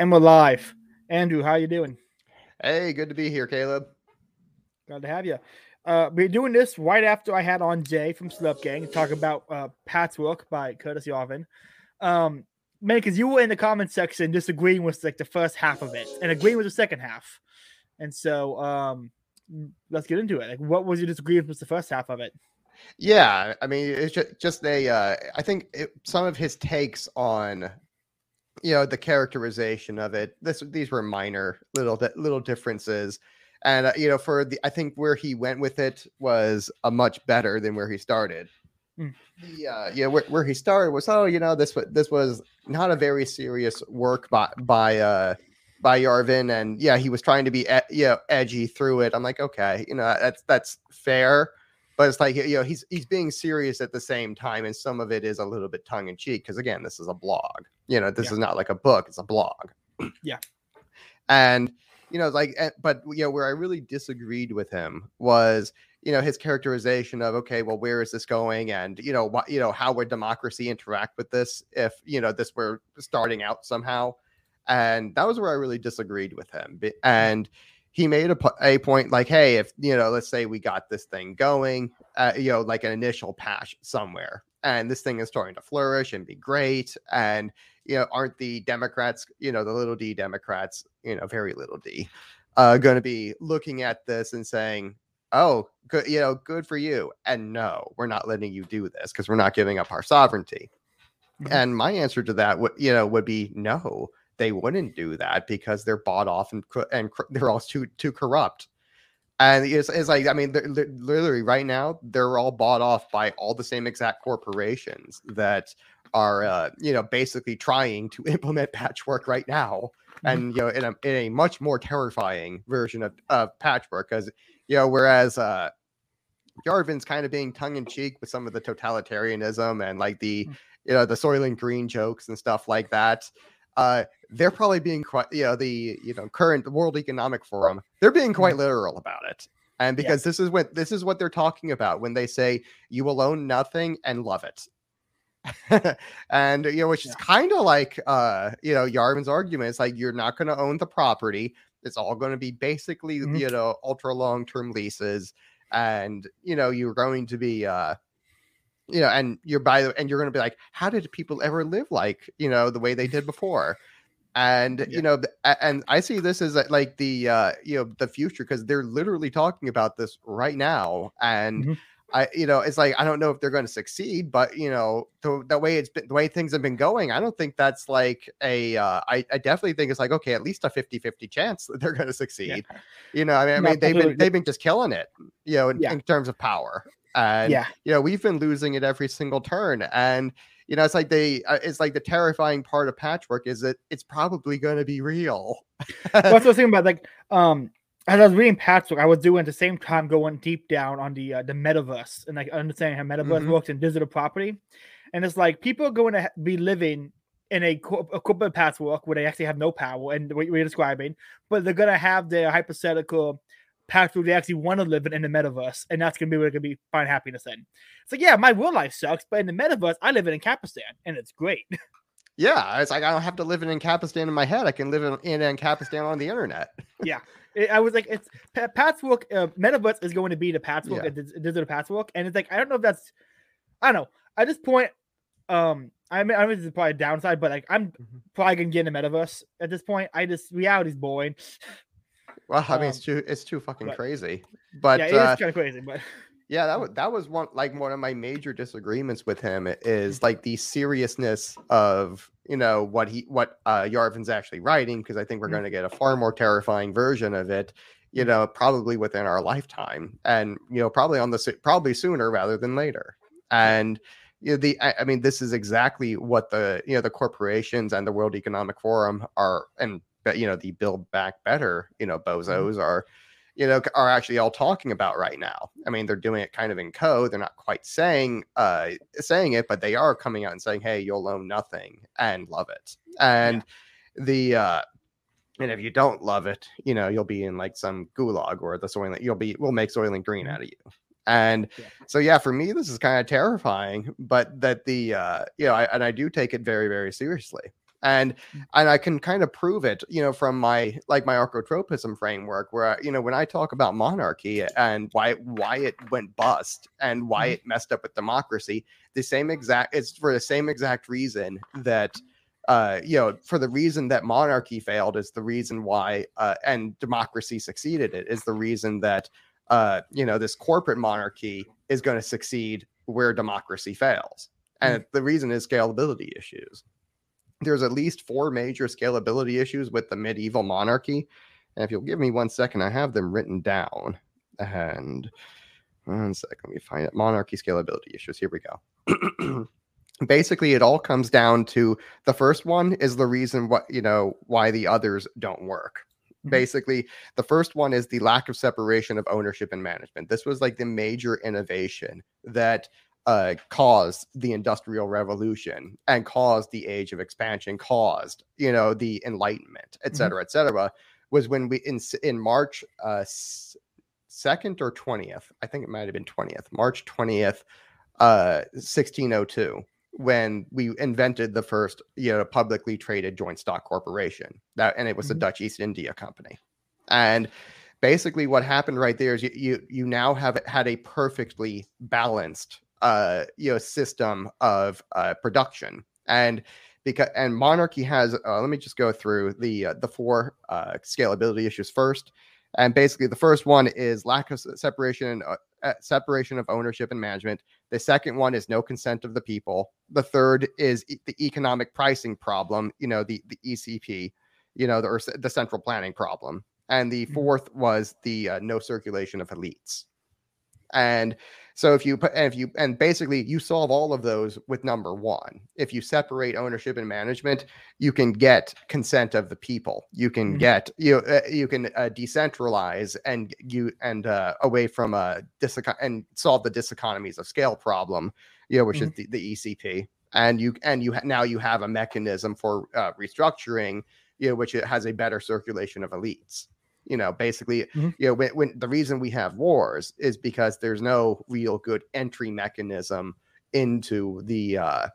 And we're live. Andrew, how you doing? Hey, good to be here, Caleb. Glad to have you. Uh, we're doing this right after I had on Jay from Slurp Gang to talk about uh, Patchwork by Curtis Yarvin. Um, man, because you were in the comment section disagreeing with like the first half of it and agreeing with the second half. And so um, let's get into it. Like, what was your disagreement with the first half of it? Yeah, I mean, it's just, just a. Uh, I think it, some of his takes on, you know, the characterization of it. This these were minor little little differences, and uh, you know, for the I think where he went with it was a much better than where he started. Mm. Yeah, yeah, where, where he started was oh, you know, this this was not a very serious work by by uh by Yarvin, and yeah, he was trying to be you know edgy through it. I'm like, okay, you know, that's that's fair but it's like you know he's he's being serious at the same time and some of it is a little bit tongue in cheek because again this is a blog. You know this yeah. is not like a book it's a blog. Yeah. And you know like but you know where i really disagreed with him was you know his characterization of okay well where is this going? And you know what you know how would democracy interact with this if you know this were starting out somehow? And that was where i really disagreed with him and he made a, a point like, hey, if you know, let's say we got this thing going, uh, you know, like an initial patch somewhere, and this thing is starting to flourish and be great, and you know, aren't the Democrats, you know, the little D Democrats, you know, very little D, uh, going to be looking at this and saying, oh, good, you know, good for you, and no, we're not letting you do this because we're not giving up our sovereignty. Mm-hmm. And my answer to that would, you know, would be no they wouldn't do that because they're bought off and and they're all too too corrupt. And it's, it's like I mean, they're, they're literally right now they're all bought off by all the same exact corporations that are uh, you know basically trying to implement patchwork right now, mm-hmm. and you know in a in a much more terrifying version of, of patchwork because you know whereas uh, Yarvin's kind of being tongue in cheek with some of the totalitarianism and like the mm. you know the Soylent Green jokes and stuff like that uh, they're probably being quite, you know, the you know current World Economic Forum, they're being quite mm-hmm. literal about it, and because yeah. this is what this is what they're talking about when they say you will own nothing and love it. and you know, which is kind of like uh, you know, Yarvin's argument. It's like you're not going to own the property. It's all going to be basically, mm-hmm. you know, ultra long term leases, and you know, you're going to be uh you know, and you're by the and you're going to be like, how did people ever live like you know the way they did before? And yeah. you know, and I see this as uh, like the uh, you know the future because they're literally talking about this right now, and. Mm-hmm. I, you know, it's like I don't know if they're going to succeed, but you know, the, the way it's been, the way things have been going, I don't think that's like a. Uh, I, I definitely think it's like okay, at least a 50-50 chance that they're going to succeed. Yeah. You know, I mean, I mean, they've been they've been just killing it, you know, in, yeah. in terms of power. And yeah, you know, we've been losing it every single turn. And you know, it's like they uh, it's like the terrifying part of patchwork is that it's probably going to be real. well, that's what I was thinking about. Like, um, as I was reading patchwork, I was doing at the same time going deep down on the uh, the metaverse and like understanding how metaverse mm-hmm. works and digital property. And it's like people are going to be living in a, co- a corporate patchwork where they actually have no power and what you're describing, but they're going to have their hypothetical path where they actually want to live in, in the metaverse, and that's gonna be where they're gonna be find happiness in. It's like, yeah, my real life sucks, but in the metaverse, I live in Capistan, and it's great. Yeah, it's like I don't have to live in Capistan in my head. I can live in in Capistan on the internet. yeah, it, I was like, it's Patchwork. Uh, metaverse is going to be the Patchwork, yeah. digital Patchwork, and it's like I don't know if that's, I don't know. At this point, um, I mean, I mean, this is probably a downside, but like I'm mm-hmm. probably gonna get in the metaverse at this point. I just reality's boring. Well, I mean, um, it's too it's too fucking but, crazy. But yeah, it uh, kind of crazy. But yeah, that was that was one like one of my major disagreements with him is like the seriousness of you know what he what uh Yarvin's actually writing because I think we're mm-hmm. going to get a far more terrifying version of it. You know, probably within our lifetime, and you know, probably on the probably sooner rather than later. And you know, the I, I mean, this is exactly what the you know the corporations and the World Economic Forum are, and you know the build back better you know mm-hmm. bozos mm-hmm. are you know are actually all talking about right now i mean they're doing it kind of in code they're not quite saying uh saying it but they are coming out and saying hey you'll own nothing and love it and yeah. the uh and if you don't love it you know you'll be in like some gulag or the soylent you'll be we'll make soylent green mm-hmm. out of you and yeah. so yeah for me this is kind of terrifying but that the uh you know I, and i do take it very very seriously and and i can kind of prove it you know from my like my archotropism framework where I, you know when i talk about monarchy and why why it went bust and why mm-hmm. it messed up with democracy the same exact it's for the same exact reason that uh, you know, for the reason that monarchy failed is the reason why, uh, and democracy succeeded. It is the reason that, uh, you know, this corporate monarchy is going to succeed where democracy fails, and mm. the reason is scalability issues there's at least four major scalability issues with the medieval monarchy. And if you'll give me one second, I have them written down. And one second, let me find it. Monarchy scalability issues. Here we go. Basically, it all comes down to the first one is the reason what you know why the others don't work. Mm-hmm. Basically, the first one is the lack of separation of ownership and management. This was like the major innovation that uh, caused the industrial revolution and caused the age of expansion caused you know the enlightenment et mm-hmm. cetera mm-hmm. et cetera was when we in in march uh second or 20th i think it might have been 20th march 20th uh 1602 when we invented the first you know publicly traded joint stock corporation that and it was mm-hmm. the dutch east india company and basically what happened right there is you you, you now have had a perfectly balanced uh, you know system of uh, production. And because and monarchy has uh, let me just go through the uh, the four uh, scalability issues first. And basically the first one is lack of separation uh, uh, separation of ownership and management. The second one is no consent of the people. The third is e- the economic pricing problem you know the the ecp you know the, or the central planning problem. And the mm-hmm. fourth was the uh, no circulation of elites and so if you put and if you and basically you solve all of those with number one. If you separate ownership and management, you can get consent of the people. You can mm-hmm. get you uh, you can uh, decentralize and you and uh, away from a dis- and solve the diseconomies of scale problem. You know, which mm-hmm. is the, the ECP. And you and you ha- now you have a mechanism for uh, restructuring. You know, which has a better circulation of elites you know basically mm-hmm. you know when, when the reason we have wars is because there's no real good entry mechanism into the uh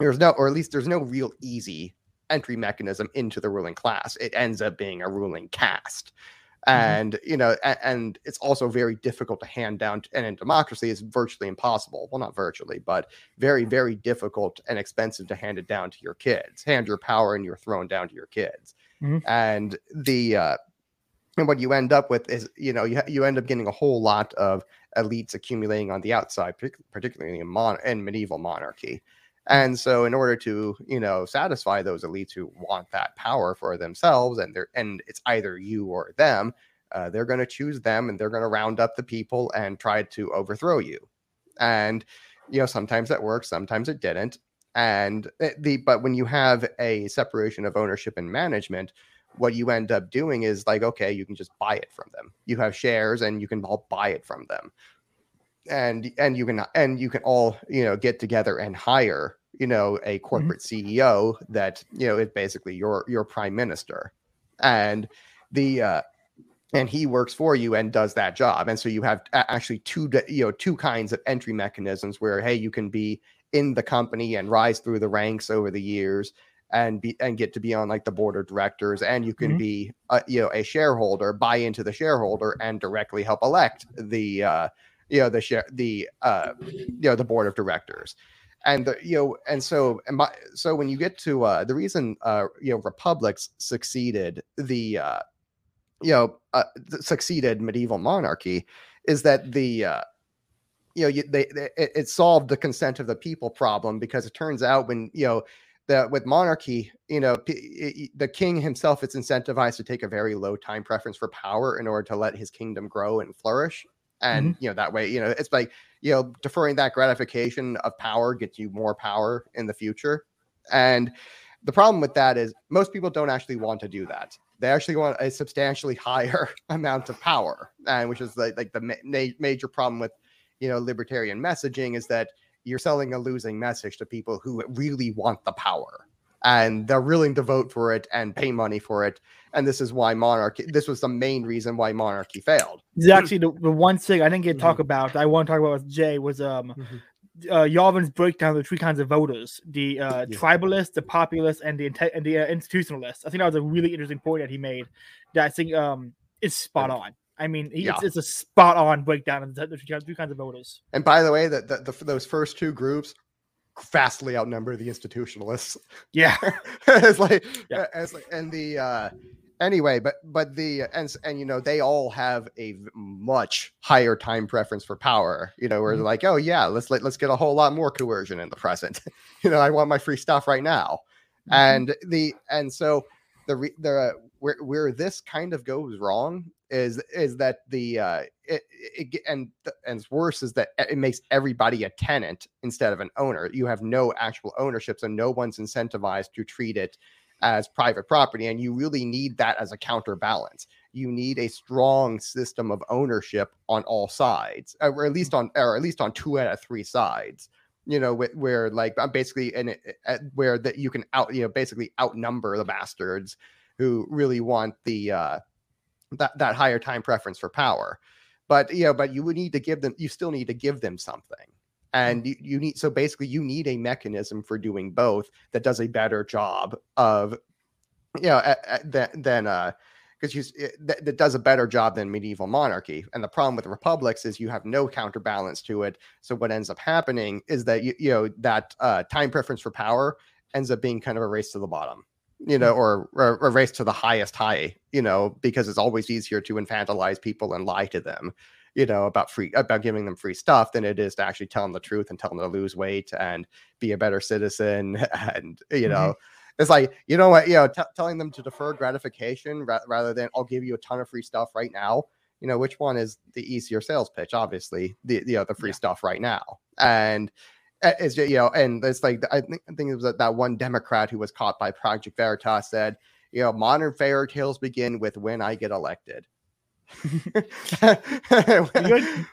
there's no or at least there's no real easy entry mechanism into the ruling class it ends up being a ruling caste mm-hmm. and you know and, and, it's also very difficult to hand down and in democracy is virtually impossible well not virtually but very very difficult and expensive to hand it down to your kids hand your power and your throne down to your kids mm-hmm. and the uh and what you end up with is you know you, you end up getting a whole lot of elites accumulating on the outside particularly in, mon- in medieval monarchy. And so in order to you know satisfy those elites who want that power for themselves and they're and it's either you or them uh, they're going to choose them and they're going to round up the people and try to overthrow you. And you know sometimes that works sometimes it didn't. And eh, the but when you have a separation of ownership and management what you end up doing is like, okay, you can just buy it from them. You have shares and you can all buy it from them. And and you can and you can all, you know, get together and hire, you know, a mm-hmm. corporate mm-hmm. CEO that, you know, is basically your your prime minister. And the uh and he works for you and does that job. And so you have actually two you know two kinds of entry mechanisms where hey, you can be in the company and rise through the ranks over the years and be and get to be on like the board of directors and you can mm-hmm. be a, you know a shareholder buy into the shareholder and directly help elect the uh you know the share the uh you know the board of directors and the you know and so and my, so when you get to uh the reason uh you know republics succeeded the uh you know uh, succeeded medieval monarchy is that the uh you know you, they, they it solved the consent of the people problem because it turns out when you know that with monarchy, you know, p- the king himself is incentivized to take a very low time preference for power in order to let his kingdom grow and flourish. And mm-hmm. you know that way, you know, it's like you know deferring that gratification of power gets you more power in the future. And the problem with that is most people don't actually want to do that. They actually want a substantially higher amount of power, and which is like like the ma- major problem with you know libertarian messaging is that you're selling a losing message to people who really want the power and they're willing to vote for it and pay money for it. And this is why monarchy, this was the main reason why monarchy failed. This actually the, the one thing I didn't get to talk mm-hmm. about, I want to talk about with Jay was um mm-hmm. uh, Yarvin's breakdown of the three kinds of voters: the uh, yeah. tribalists, the populist, and the and the uh, institutionalists. I think that was a really interesting point that he made. That I think um is spot on. I mean, he, yeah. it's, it's, a spot on breakdown of the, three kinds of voters. And by the way, that the, the, those first two groups vastly outnumber the institutionalists. Yeah, it's like, yeah. Like, and the uh, anyway, but but the and and you know they all have a much higher time preference for power. You know, where mm-hmm. they're like, oh yeah, let's let, let's get a whole lot more coercion in the present. you know, I want my free stuff right now, mm-hmm. and the and so the the where where this kind of goes wrong is is that the uh it, it and and worse is that uh, it makes everybody a tenant instead of an owner. You have no actual ownership so no one's incentivized to treat it as private property and you really need that as a counterbalance. You need a strong system of ownership on all sides uh, or at least on or at least on two out of three sides you know where, where like basically in it uh, where that you can out you know basically outnumber the bastards who really want the uh that that higher time preference for power. But you know but you would need to give them you still need to give them something. And you, you need so basically you need a mechanism for doing both that does a better job of you know than than uh because you that, that, does a better job than medieval monarchy. And the problem with the republics is you have no counterbalance to it. So what ends up happening is that you, you know that uh, time preference for power ends up being kind of a race to the bottom you know, mm. or, or, or race to the highest high, you know, because it's always easier to infantilize people and lie to them you know, about free about giving them free stuff than it is to actually tell them the truth and tell them to lose weight and be a better citizen. And you know, mm-hmm. it's like you know what, you know, t- telling them to defer gratification ra- rather than I'll give you a ton of free stuff right now. You know, which one is the easier sales pitch? Obviously, the the, you know, the free yeah. stuff right now, and it's just, you know, and it's like I think I think it was that, that one Democrat who was caught by Project Veritas said, you know, modern fairy tales begin with when I get elected.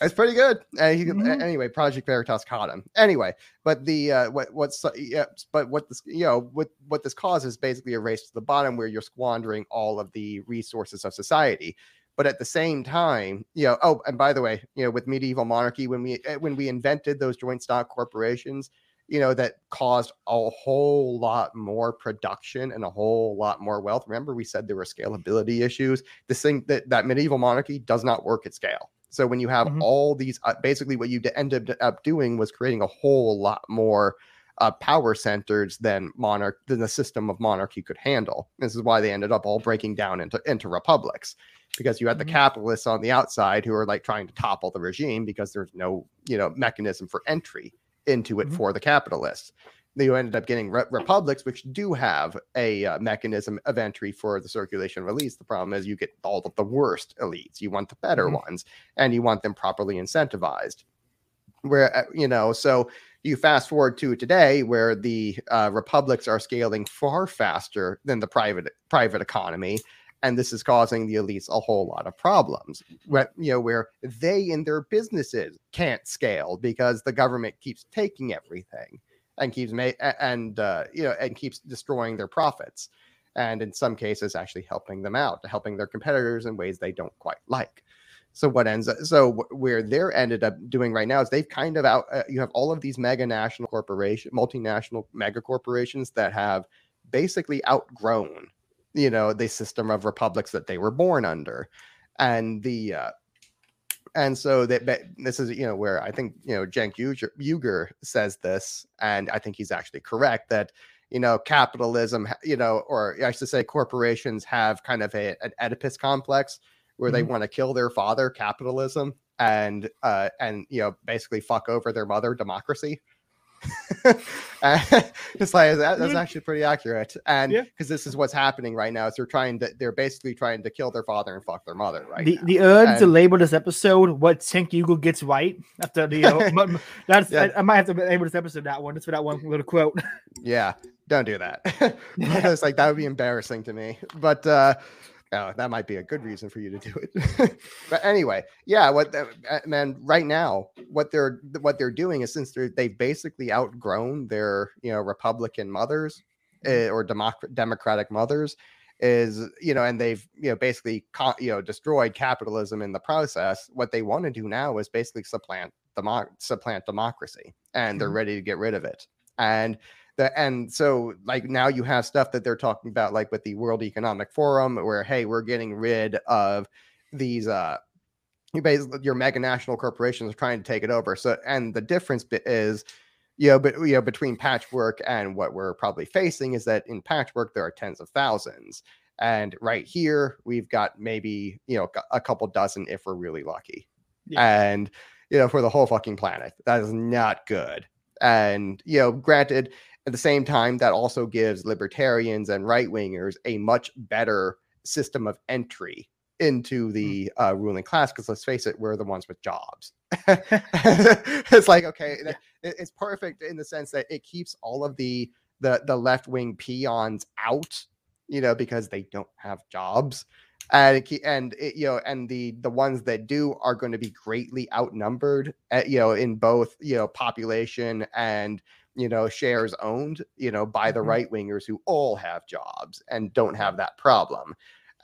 It's pretty good. Uh, he, mm-hmm. Anyway, Project Veritas caught him. Anyway, but the uh, what what's yeah, but what this you know what what this causes basically a race to the bottom where you're squandering all of the resources of society. But at the same time, you know, oh, and by the way, you know, with medieval monarchy, when we eh, when we invented those joint stock corporations, you know, that caused a whole lot more production and a whole lot more wealth. Remember, we said there were scalability issues. This thing that that medieval monarchy does not work at scale. So when you have mm-hmm. all these, uh, basically, what you ended up doing was creating a whole lot more uh, power centers than monarch than the system of monarchy could handle. This is why they ended up all breaking down into into republics because you had the mm-hmm. capitalists on the outside who are like trying to topple the regime because there's no you know mechanism for entry into it mm-hmm. for the capitalists. You ended up getting re- republics, which do have a uh, mechanism of entry for the circulation release. The problem is you get all of the worst elites. You want the better mm-hmm. ones, and you want them properly incentivized. Where uh, you know, so you fast forward to today, where the uh, republics are scaling far faster than the private private economy, and this is causing the elites a whole lot of problems. Where you know where they in their businesses can't scale because the government keeps taking everything and keeps ma- and uh, you know and keeps destroying their profits and in some cases actually helping them out helping their competitors in ways they don't quite like so what ends up so where they're ended up doing right now is they've kind of out uh, you have all of these mega national corporation multinational mega corporations that have basically outgrown you know the system of republics that they were born under. And the uh, and so that, this is you know where i think you know cenk uygur says this and i think he's actually correct that you know capitalism you know or i should say corporations have kind of a, an oedipus complex where mm-hmm. they want to kill their father capitalism and uh and you know basically fuck over their mother democracy it's like that, that's actually pretty accurate, and because yeah. this is what's happening right now, is they're trying to they're basically trying to kill their father and fuck their mother, right? The now. the urge and, to label this episode "What Cenk Uygur Gets Right" after the uh, that's yeah. I, I, might have to label this episode that one just for that one little quote. yeah, don't do that. it's like that would be embarrassing to me, but. uh Oh, that might be a good reason for you to do it. but anyway, yeah, what the, man right now what they're what they're doing is since they're they've basically outgrown their, you know, Republican mothers uh, or democ- democratic mothers is, you know, and they've, you know, basically co- you know, destroyed capitalism in the process. What they want to do now is basically supplant demo- supplant democracy and they're Mhm. ready to get rid of it and the and so like now you have stuff that they're talking about like with the world economic forum where hey we're getting rid of these uh you basically your mega national corporations are trying to take it over. So and the difference is you know but you know between patchwork and what we're probably facing is that in patchwork there are tens of thousands. And right here we've got maybe you know a couple dozen if we're really lucky. And you know for the whole fucking planet. That is not good. And you know granted at the same time that also gives libertarians and right wingers a much better system of entry into the uh, ruling class because let's face it we're the ones with jobs. It's like okay Yeah. it- it's perfect in the sense that it keeps all of the the the left wing peons out you know because they don't have jobs. And it, and it, you know and the the ones that do are going to be greatly outnumbered at, you know in both you know population and you know shares owned you know by the Mhm. right wingers who all have jobs and don't have that problem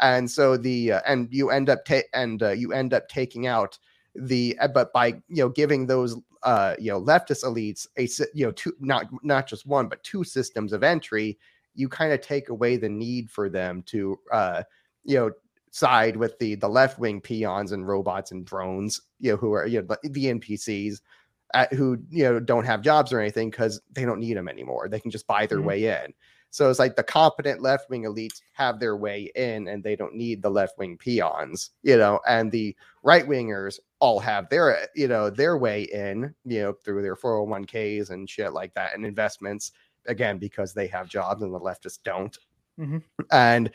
and so the uh, and you end up ta- and uh, you end up taking out the uh, but by you know giving those uh you know leftist elites a you know two not not just one but two systems of entry you kind of take away the need for them to uh you know side with the the left wing peons and robots and drones you know who are you know the, the npcs uh, who you know don't have jobs or anything because they don't need them anymore they can just buy their Mhm. way in so it's like the competent left wing elites have their way in and they don't need the left wing peons, you know, and the right wingers all have their, you know, their way in, you know, through their 401ks and shit like that and investments, again, because they have jobs and the leftists don't. Mhm. And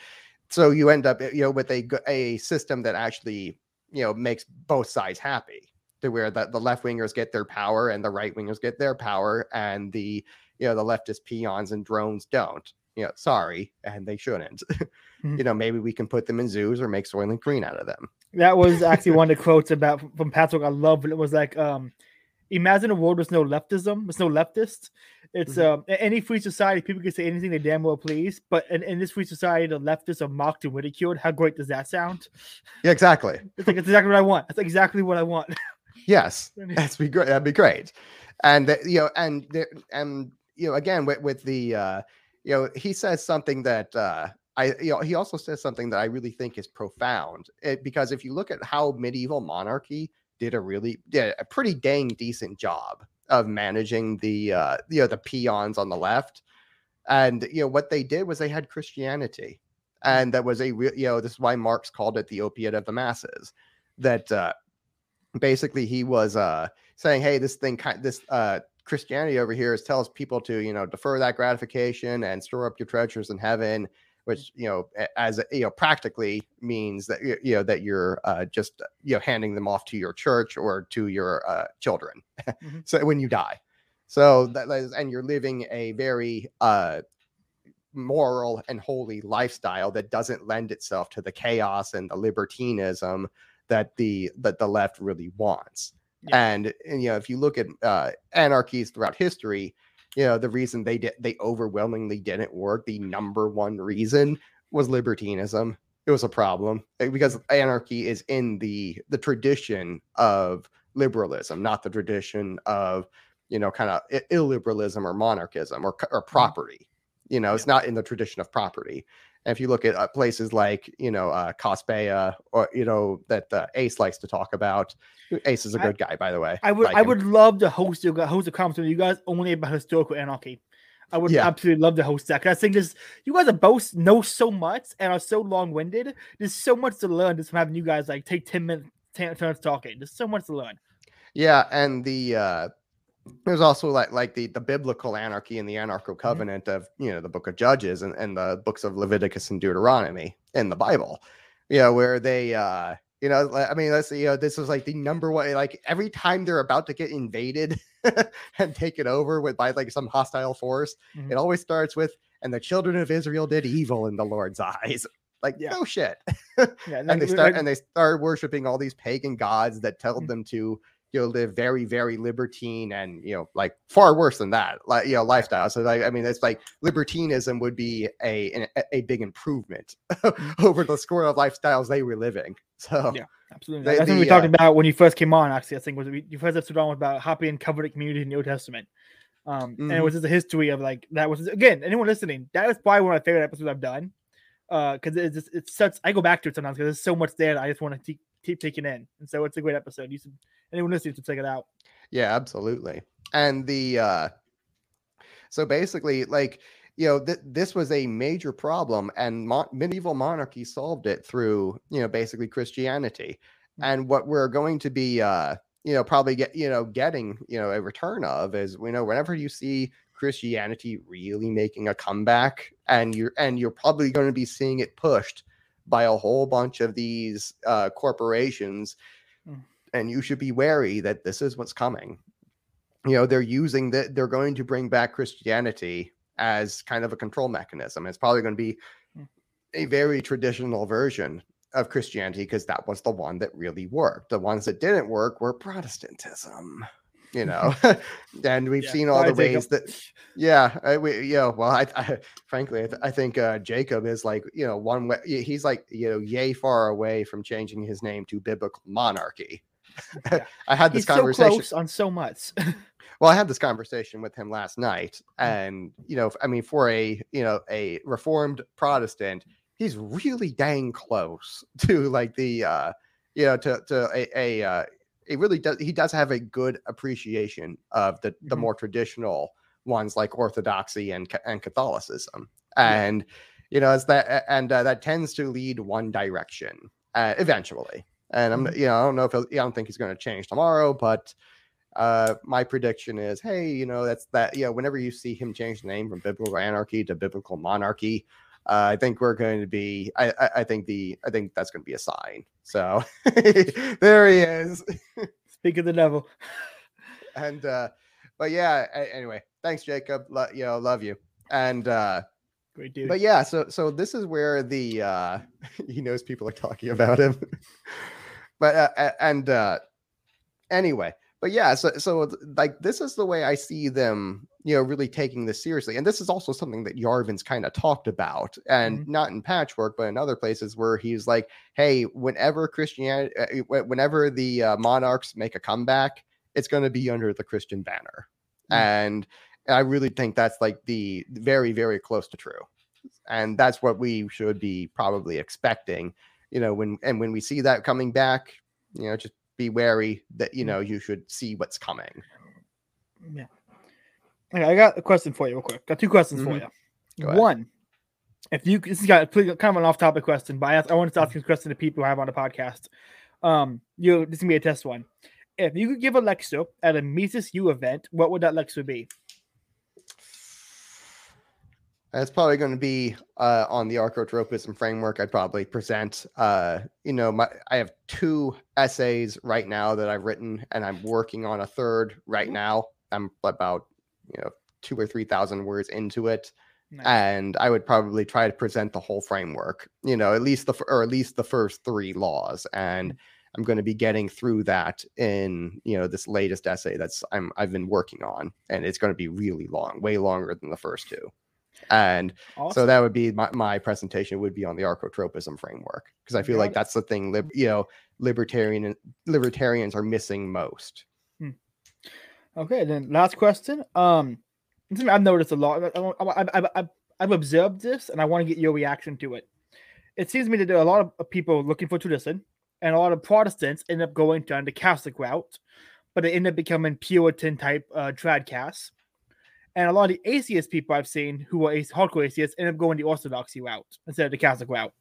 so you end up, you know, with a, a system that actually, you know, makes both sides happy to where the, the left wingers get their power and the right wingers get their power and the, you know the leftist peons and drones don't you know sorry and they shouldn't Mhm. you know maybe we can put them in zoos or make soylent green out of them That was actually one of the quotes about from Patrick I love. It was like, um, imagine a world with no leftism, with no leftist. It's Mhm. um any free society, people can say anything they damn well please. But in, in this free society, the leftists are mocked and ridiculed. How great does that sound? yeah exactly It's like it's exactly what I want. It's exactly what I want. yes that'd be great that'd be great. And the- you know and there and you know again with, with the uh you know he says something that uh I, you know, he also says something that I really think is profound it, because if you look at how medieval monarchy did a really did a pretty dang decent job of managing the uh you know the peons on the left and you know what they did was they had christianity and that was a real you know this is why marx called it the opiate of the masses that uh basically he was uh saying hey this thing kind this uh christianity over here is tells people to you know defer that gratification and store up your treasures in heaven which you know as you know practically means that you know that you're uh, just you know handing them off to your church or to your uh, children Mhm. so when you die so that that is- and you're living a very uh moral and holy lifestyle that doesn't lend itself to the chaos and the libertinism that the that the left really wants. Yeah. and, and, you know if you look at uh anarchies throughout history you know the reason they did they overwhelmingly didn't work the number one reason was libertinism. It was a problem eh, because anarchy is in the the tradition of liberalism not the tradition of you know kind of illiberalism or monarchism or, or property. You know it's not in the tradition of property and if you look at uh, places like you know uh Cospaia or you know that uh, ace likes to talk about ace is a good guy by the way I would Like I him. would love to host a host a conference with you guys only about historical anarchy. I would Yeah. absolutely love to host that. 'cause I think this you guys are both know so much and are so long winded. There's so much to learn just from having you guys like take 10 minutes 10 turns talking. There's so much to learn. Yeah, and the uh there's also like like the the biblical anarchy and the anarcho covenant of you know the book of Judges and, and the books of Leviticus and Deuteronomy in the Bible. You know, where they uh you know, I mean, let's see, you know, this was like the number one, like every time they're about to get invaded and taken over with by like some hostile force, Mhm. it always starts with, and the children of Israel did evil in the Lord's eyes. Like, Yeah. no shit Yeah, and they start like- and they start worshiping all these pagan gods that tell Mhm. them to you know live very very libertine and you know like far worse than that like you know lifestyle so like i mean it's like libertinism would be a a, a big improvement over the score of lifestyles they were living so Yeah. Absolutely. That's what the, we talked uh, about when you first came on. Actually, I think was we- your first episode on was about happy and covenant community in the Old Testament. Um, and it Mhm. was just a history of like that was again anyone listening that was probably one of my favorite episodes I've done. Uh, because it's just it's such I go back to it sometimes because there's so much there that I just want to keep, keep taking in, and so it's a great episode. You should anyone listening should check it out. Yeah, absolutely. And the uh so basically like you know th- this was a major problem and mo- medieval monarchy solved it through you know basically Christianity. Mm. And what we're going to be uh you know probably get you know getting you know a return of is we know whenever you see Christianity really making a comeback and you're and you're probably going to be seeing it pushed by a whole bunch of these uh corporations Mm. and you should be wary that this is what's coming you know they're using that they're going to bring back christianity as kind of a control mechanism it's probably going to be Mm. a very traditional version of christianity because that was the one that really worked the ones that didn't work were protestantism you know and we've Yeah, seen all the sorry, Jacob. ways that yeah I, we, you know well i, I frankly I, th- I think uh jacob is like you know one way he's like you know yay far away from changing his name to biblical monarchy Yeah. i had this He's so conversation close on so much. well, I had this conversation with him last night, Mm. and you know, I mean, for a you know a reformed Protestant, he's really dang close to like the uh you know to to a, a uh it really does he does have a good appreciation of the the Mhm. more traditional ones like orthodoxy and and catholicism Yeah. and you know it's that and uh, that tends to lead one direction uh, eventually and i'm Mhm. you know i don't know if he'll, i don't think he's going to change tomorrow but uh my prediction is hey you know that's that you know whenever you see him change the name from biblical anarchy to biblical monarchy uh, I think we're going to be. I, I, I think the. I think that's going to be a sign. So there he is. Speak of the devil. And uh, but yeah. Anyway, thanks, Jacob. Lo- you know, love you. And uh, Great dude. but yeah. So so this is where the uh, he knows people are talking about him. but uh, and uh, anyway, but yeah. So so like this is the way I see them. You know, really taking this seriously, and this is also something that Yarvin's kind of talked about, and Mhm. not in Patchwork, but in other places where he's like, "Hey, whenever Christianity, uh, whenever the uh, monarchs make a comeback, it's going to be under the Christian banner," Mm. and I really think that's like the very very close to true, and that's what we should be probably expecting. You know, when and when we see that coming back, you know, just be wary that you Mm. know you should see what's coming. Yeah. Okay, I got a question for you, real quick. Got two questions for Mhm. you. One, if you this is kind of kind of an off-topic question, but I, ask, I want to ask this question to people who have on the podcast. Um, you this is gonna be a test one. If you could give a lecture at a Mises U event, what would that lecture be? It's probably going to be uh, on the archotropism framework. I'd probably present. Uh, you know, my I have two essays right now that I've written, and I'm working on a third right now. I'm about you know two or three thousand words into it, Nice. and I would probably try to present the whole framework. You know, at least the or at least the first three laws, and I'm going to be getting through that in you know this latest essay that's I'm I've been working on, and it's going to be really long, way longer than the first two. And so that would be my, my presentation would be on the archotropism framework because I feel Got like it. that's the thing lib, you know libertarian libertarians are missing most. Okay, then last question. Um, something I've noticed a lot. I, I, I, I've observed this, and I want to get your reaction to it. It seems to me that there are a lot of people looking for tradition, and a lot of Protestants end up going down the Catholic route, but they end up becoming Puritan type uh, trad caths. And a lot of the atheist people I've seen who are hardcore atheists end up going the Orthodoxy route instead of the Catholic route.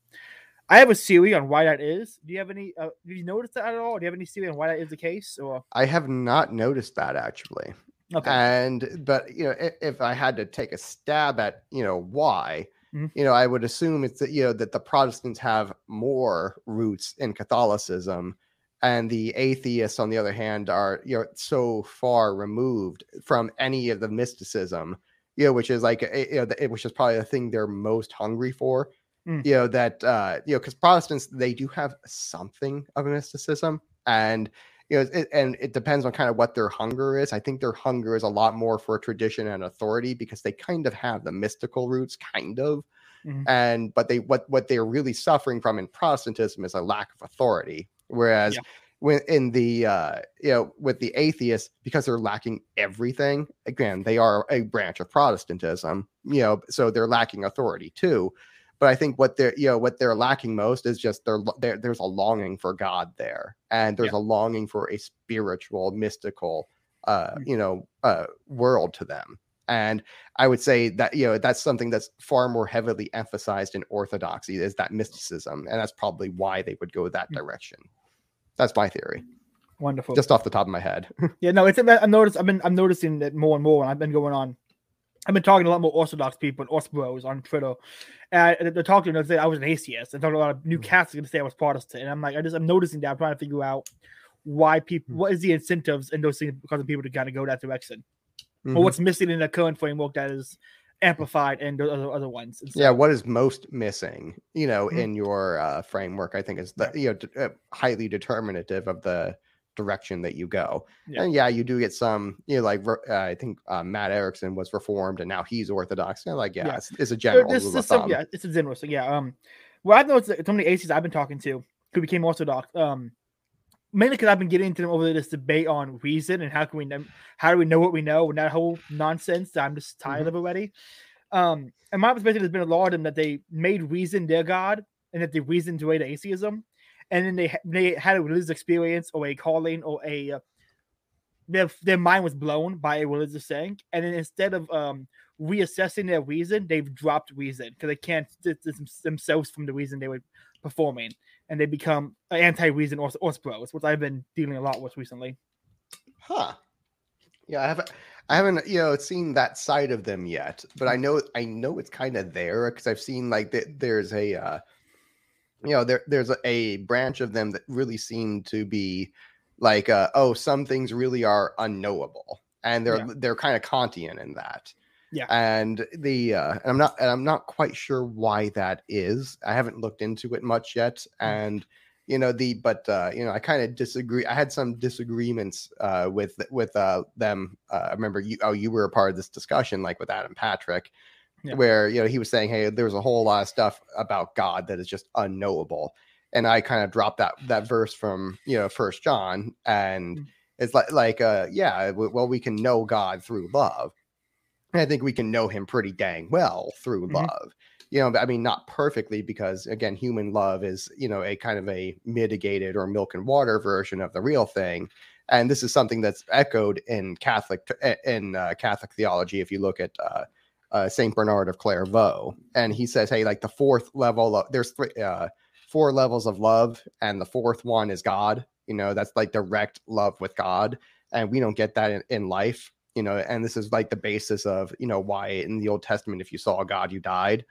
I have a theory on why that is. Do you have any? Uh, have you noticed that at all? Do you have any theory on why that is the case? Or I have not noticed that actually. okay, And but you know if, if I had to take a stab at you know why. Mhm. You know, I would assume it's that you know that the Protestants have more roots in Catholicism, and the atheists, on the other hand, are you know so far removed from any of the mysticism, you know, which is like you know, the- which is probably the thing they're most hungry for. Mm. You know that uh, you know because Protestants they do have something of a mysticism, and you know, it, and it depends on kind of what their hunger is. I think their hunger is a lot more for tradition and authority because they kind of have the mystical roots, kind of, Mhm. and but they what what they're really suffering from in Protestantism is a lack of authority Whereas yeah. when in the uh, you know with the atheists, because they're lacking everything, again, they are a branch of Protestantism, you know, so they're lacking authority too. But I think what they're you know what they're lacking most is just they're, they're there's a longing for God there, and there's yeah. a longing for a spiritual, mystical, uh, mm. you know, uh, world to them. And I would say that you know that's something that's far more heavily emphasized in orthodoxy is that mysticism, and that's probably why they would go that mm. direction. That's my theory. Wonderful. Just off the top of my head. yeah, no, it's I'm noticed. I've been I'm noticing that more and more. and I've been going on. I've been talking to a lot more Orthodox people and Orthobros on Twitter. And they're talking to. I was an atheist. They're talking a lot of new mm. Catholics going to say I was Protestant. And I'm like, I just I'm noticing that. I'm trying to figure out why people, mm. what is the incentives in those things causing people to kind of go that direction mm-hmm. or what's missing in the current framework that is amplified in the other, other ones. So, yeah, what is most missing, you know, mm-hmm. in your uh, framework, I think is the you know d- uh, highly determinative of the direction that you go. Yeah. And yeah, you do get some, you know, like uh, I think uh, Matt Erickson was reformed and now he's Orthodox. You know, like yeah, yeah. It's, it's, a general rule of thumb. Yeah, it's a general. So yeah, um, well, I've noticed that so many aces I've been talking to who became Orthodox, um, mainly because I've been getting into them over this debate on reason and how can we know how do we know what we know and that whole nonsense that I'm just tired mm-hmm. of already. Um, and my perspective has been a lot of them that they made reason their god and that they reasoned away to atheism, and then they they had a religious experience or a calling or a uh, their their mind was blown by a religious saying, and then instead of um reassessing their reason, they've dropped reason because they can't distance themselves from the reason they were performing and they become anti-reason or Orthobros, which I've been dealing a lot with recently. Huh. Yeah, I haven't, I haven't, you know, seen that side of them yet, but I know, I know it's kind of there because I've seen like that. There's a, uh, you know, there, there's a, a branch of them that really seem to be like, uh, oh, some things really are unknowable, and they're yeah. they're kind of Kantian in that. Yeah. And the uh, and I'm not and I'm not quite sure why that is. I haven't looked into it much yet. Mm. And you know the but uh, you know I kind of disagree. I had some disagreements uh, with with uh, them. Uh, I remember you oh you were a part of this discussion like with Adam Patrick, yeah. where you know he was saying hey there's a whole lot of stuff about God that is just unknowable, and I kind of dropped that that verse from you know First John, and mm. it's like like uh yeah well we can know God through love, I think we can know him pretty dang well through mm-hmm. love. You know, I mean, not perfectly because again, human love is, you know, a kind of a mitigated or milk and water version of the real thing. And this is something that's echoed in Catholic in uh, Catholic theology. If you look at uh, uh, Saint Bernard of Clairvaux, and he says, "Hey, like the fourth level, of, there's three, uh, four levels of love, and the fourth one is God. You know, that's like direct love with God, and we don't get that in, in life you know, and this is like the basis of, you know, why in the Old Testament, if you saw God, you died,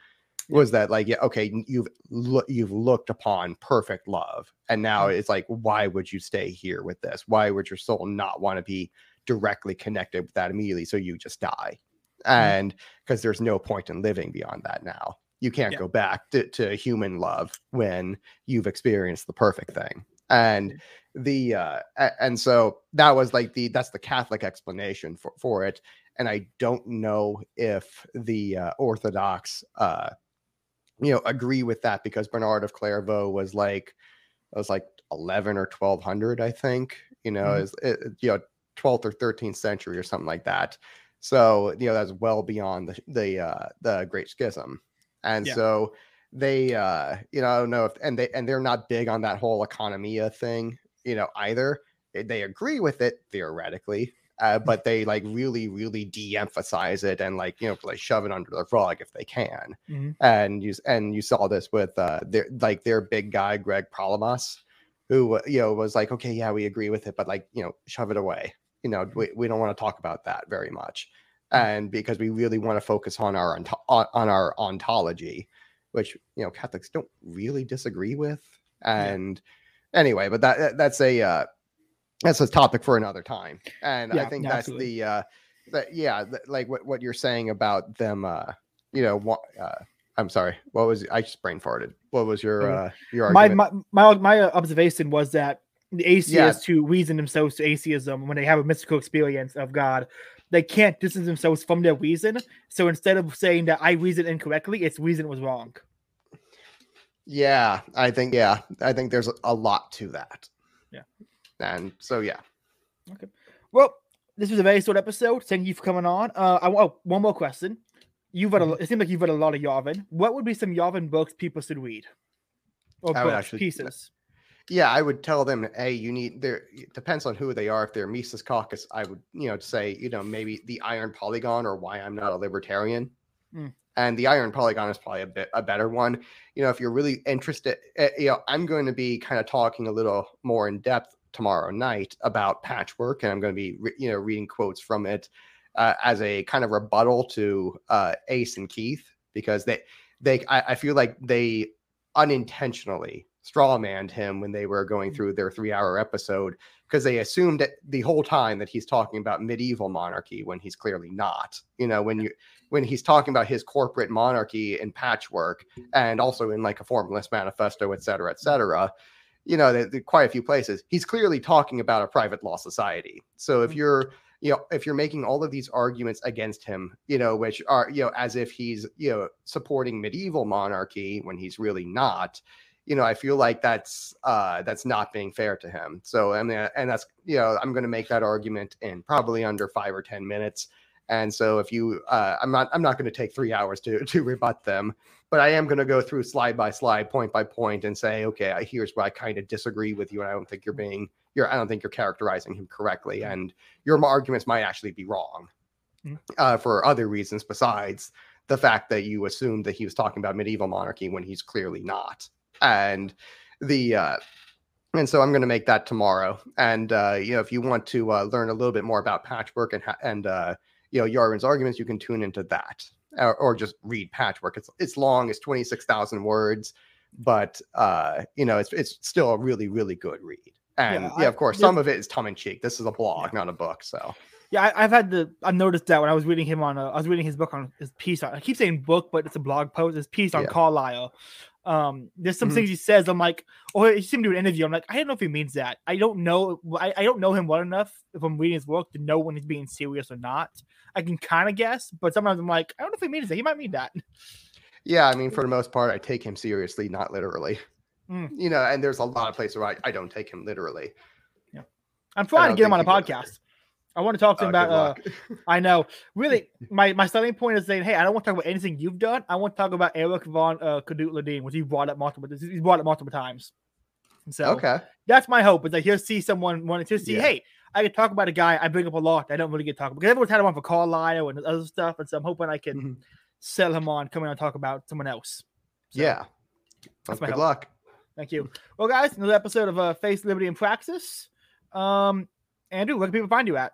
was that like, yeah, okay, you've lo- you've looked upon perfect love, and now mm-hmm. it's like, why would you stay here with this? Why would your soul not want to be directly connected with that immediately? So you just die, mm-hmm. and because there's no point in living beyond that now. You can't yeah. go back to, to human love when you've experienced the perfect thing. And the uh and so that was like the that's the catholic explanation for for it and i don't know if the uh, orthodox uh you know agree with that because bernard of clairvaux was like it was like 11 or 1200 i think you know mm-hmm. is it, you know 12th or 13th century or something like that so you know that's well beyond the the uh the great schism and yeah. so they uh you know i don't know if and they and they're not big on that whole economia thing you know, either. They agree with it theoretically, uh, mm. but they like really, really de-emphasize it and like you know, like shove it under the rug if they can. Mm-hmm. And you and you saw this with uh, their like their big guy Greg Palamas, who you know was like, okay, yeah, we agree with it, but like you know, shove it away. You know, we, we don't want to talk about that very much, mm. and because we really want to focus on our on, on our ontology, which you know Catholics don't really disagree with, and. Yeah anyway, but that that's a uh, that's a topic for another time. And yeah, I think that's the uh, that yeah, like what what you're saying about them. Uh, you know, uh, I'm sorry. What was I just brain farted? What was your uh, your my, my my my observation was that the atheists yeah. who reason themselves to atheism when they have a mystical experience of God, they can't distance themselves from their reason. So instead of saying that I reason incorrectly, it's reason was wrong. Yeah, I think yeah, I think there's a lot to that. Yeah. And so yeah. Okay. Well, this was a very short episode. Thank you for coming on. Uh, I oh, one more question. You've read a, Mm-hmm. it seems like you've read a lot of Yarvin. What would be some Yarvin books people should read? Or I would books, actually- pieces. Yeah, I would tell them, hey, you need there it depends on who they are. If they're Mises Caucus, I would, you know, say, you know, maybe the Iron Polygon or why I'm not a libertarian. Mm. And the Iron Polygon is probably a bit a better one. You know, if you're really interested, eh, you know, I'm going to be kind of talking a little more in depth tomorrow night about patchwork, and I'm going to be, re- you know, reading quotes from it uh, as a kind of rebuttal to uh, Ace and Keith because they, they, I, I feel like they unintentionally strawmanned him when they were going through their three hour episode because they assumed that the whole time that he's talking about medieval monarchy when he's clearly not you know when you when he's talking about his corporate monarchy and patchwork and also in like a Formalist Manifesto et cetera et cetera you know the, the- quite a few places he's clearly talking about a private law society. So if Mhm. you're you know if you're making all of these arguments against him you know which are you know as if he's you know supporting medieval monarchy when he's really not you know i feel like that's uh that's not being fair to him. So i mean and that's you know i'm going to make that argument in probably under five or ten minutes. And so if you uh i'm not i'm not going to take three hours to to rebut them but i am going to go through slide by slide point by point and say okay here's where i kind of disagree with you and i don't think you're being you're i don't think you're characterizing him correctly and your arguments might actually be wrong. Mhm. uh, for other reasons besides the fact that you assumed that he was talking about medieval monarchy when he's clearly not and the uh and so i'm going to make that tomorrow and uh you know if you want to uh, learn a little bit more about patchwork and ha- and uh you know yarvin's arguments you can tune into that or, or just read patchwork it's it's long it's 26000 words but uh you know it's it's still a really really good read and Yeah, yeah, I- of course yeah. some of it is tongue in cheek this is a blog not a book so Yeah, I, I've had the. I noticed that when I was reading him on. Uh, I was reading his book on his piece. On, I keep saying book, but it's a blog post. His piece on Yeah. Carlyle. Um, there's some Mhm. things he says. I'm like, oh, he seemed to do an interview. I'm like, I don't know if he means that. I don't know. I, I don't know him well enough if I'm reading his work to know when he's being serious or not. I can kind of guess, but sometimes I'm like, I don't know if he means that. He might mean that. Yeah, I mean, for the most part, I take him seriously, not literally. Mm. You know, and there's a lot of places where I, I don't take him literally. Yeah, I'm trying to get him on a podcast. I want to talk to him Uh, about. Uh. I know. Really, my my starting point is saying, hey, I don't want to talk about anything you've done. I want to talk about Eric von uh, Kuehnelt-Leddihn, which he brought up multiple. He's brought up multiple times. So okay. that's my hope. Is that he'll see someone wanting to see, Yeah. hey, I can talk about a guy I bring up a lot. I don't really get talked about because everyone's had him on for Carlyle and other stuff, and so I'm hoping I can Mhm. sell him on, come in and talk about someone else. So, Yeah. that's Well, my good hope. luck. Thank you. Well, guys, another episode of uh, Face Liberty and Praxis. Um, Andrew, where can people find you at?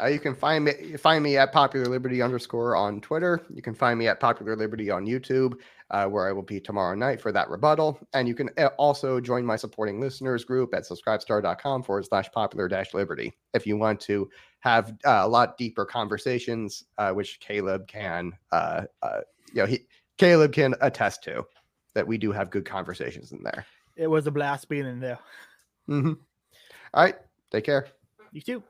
Uh, you can find me find me at popular liberty underscore on Twitter. You can find me at popular liberty on YouTube, uh, where I will be tomorrow night for that rebuttal. And you can uh, also join my supporting listeners group at subscribestar.com forward slash popular dash liberty if you want to have uh, a lot deeper conversations, uh, which Caleb can, uh, uh, you know, he Caleb can attest to that we do have good conversations in there. It was a blast being in there. Mhm. All right, take care. You too.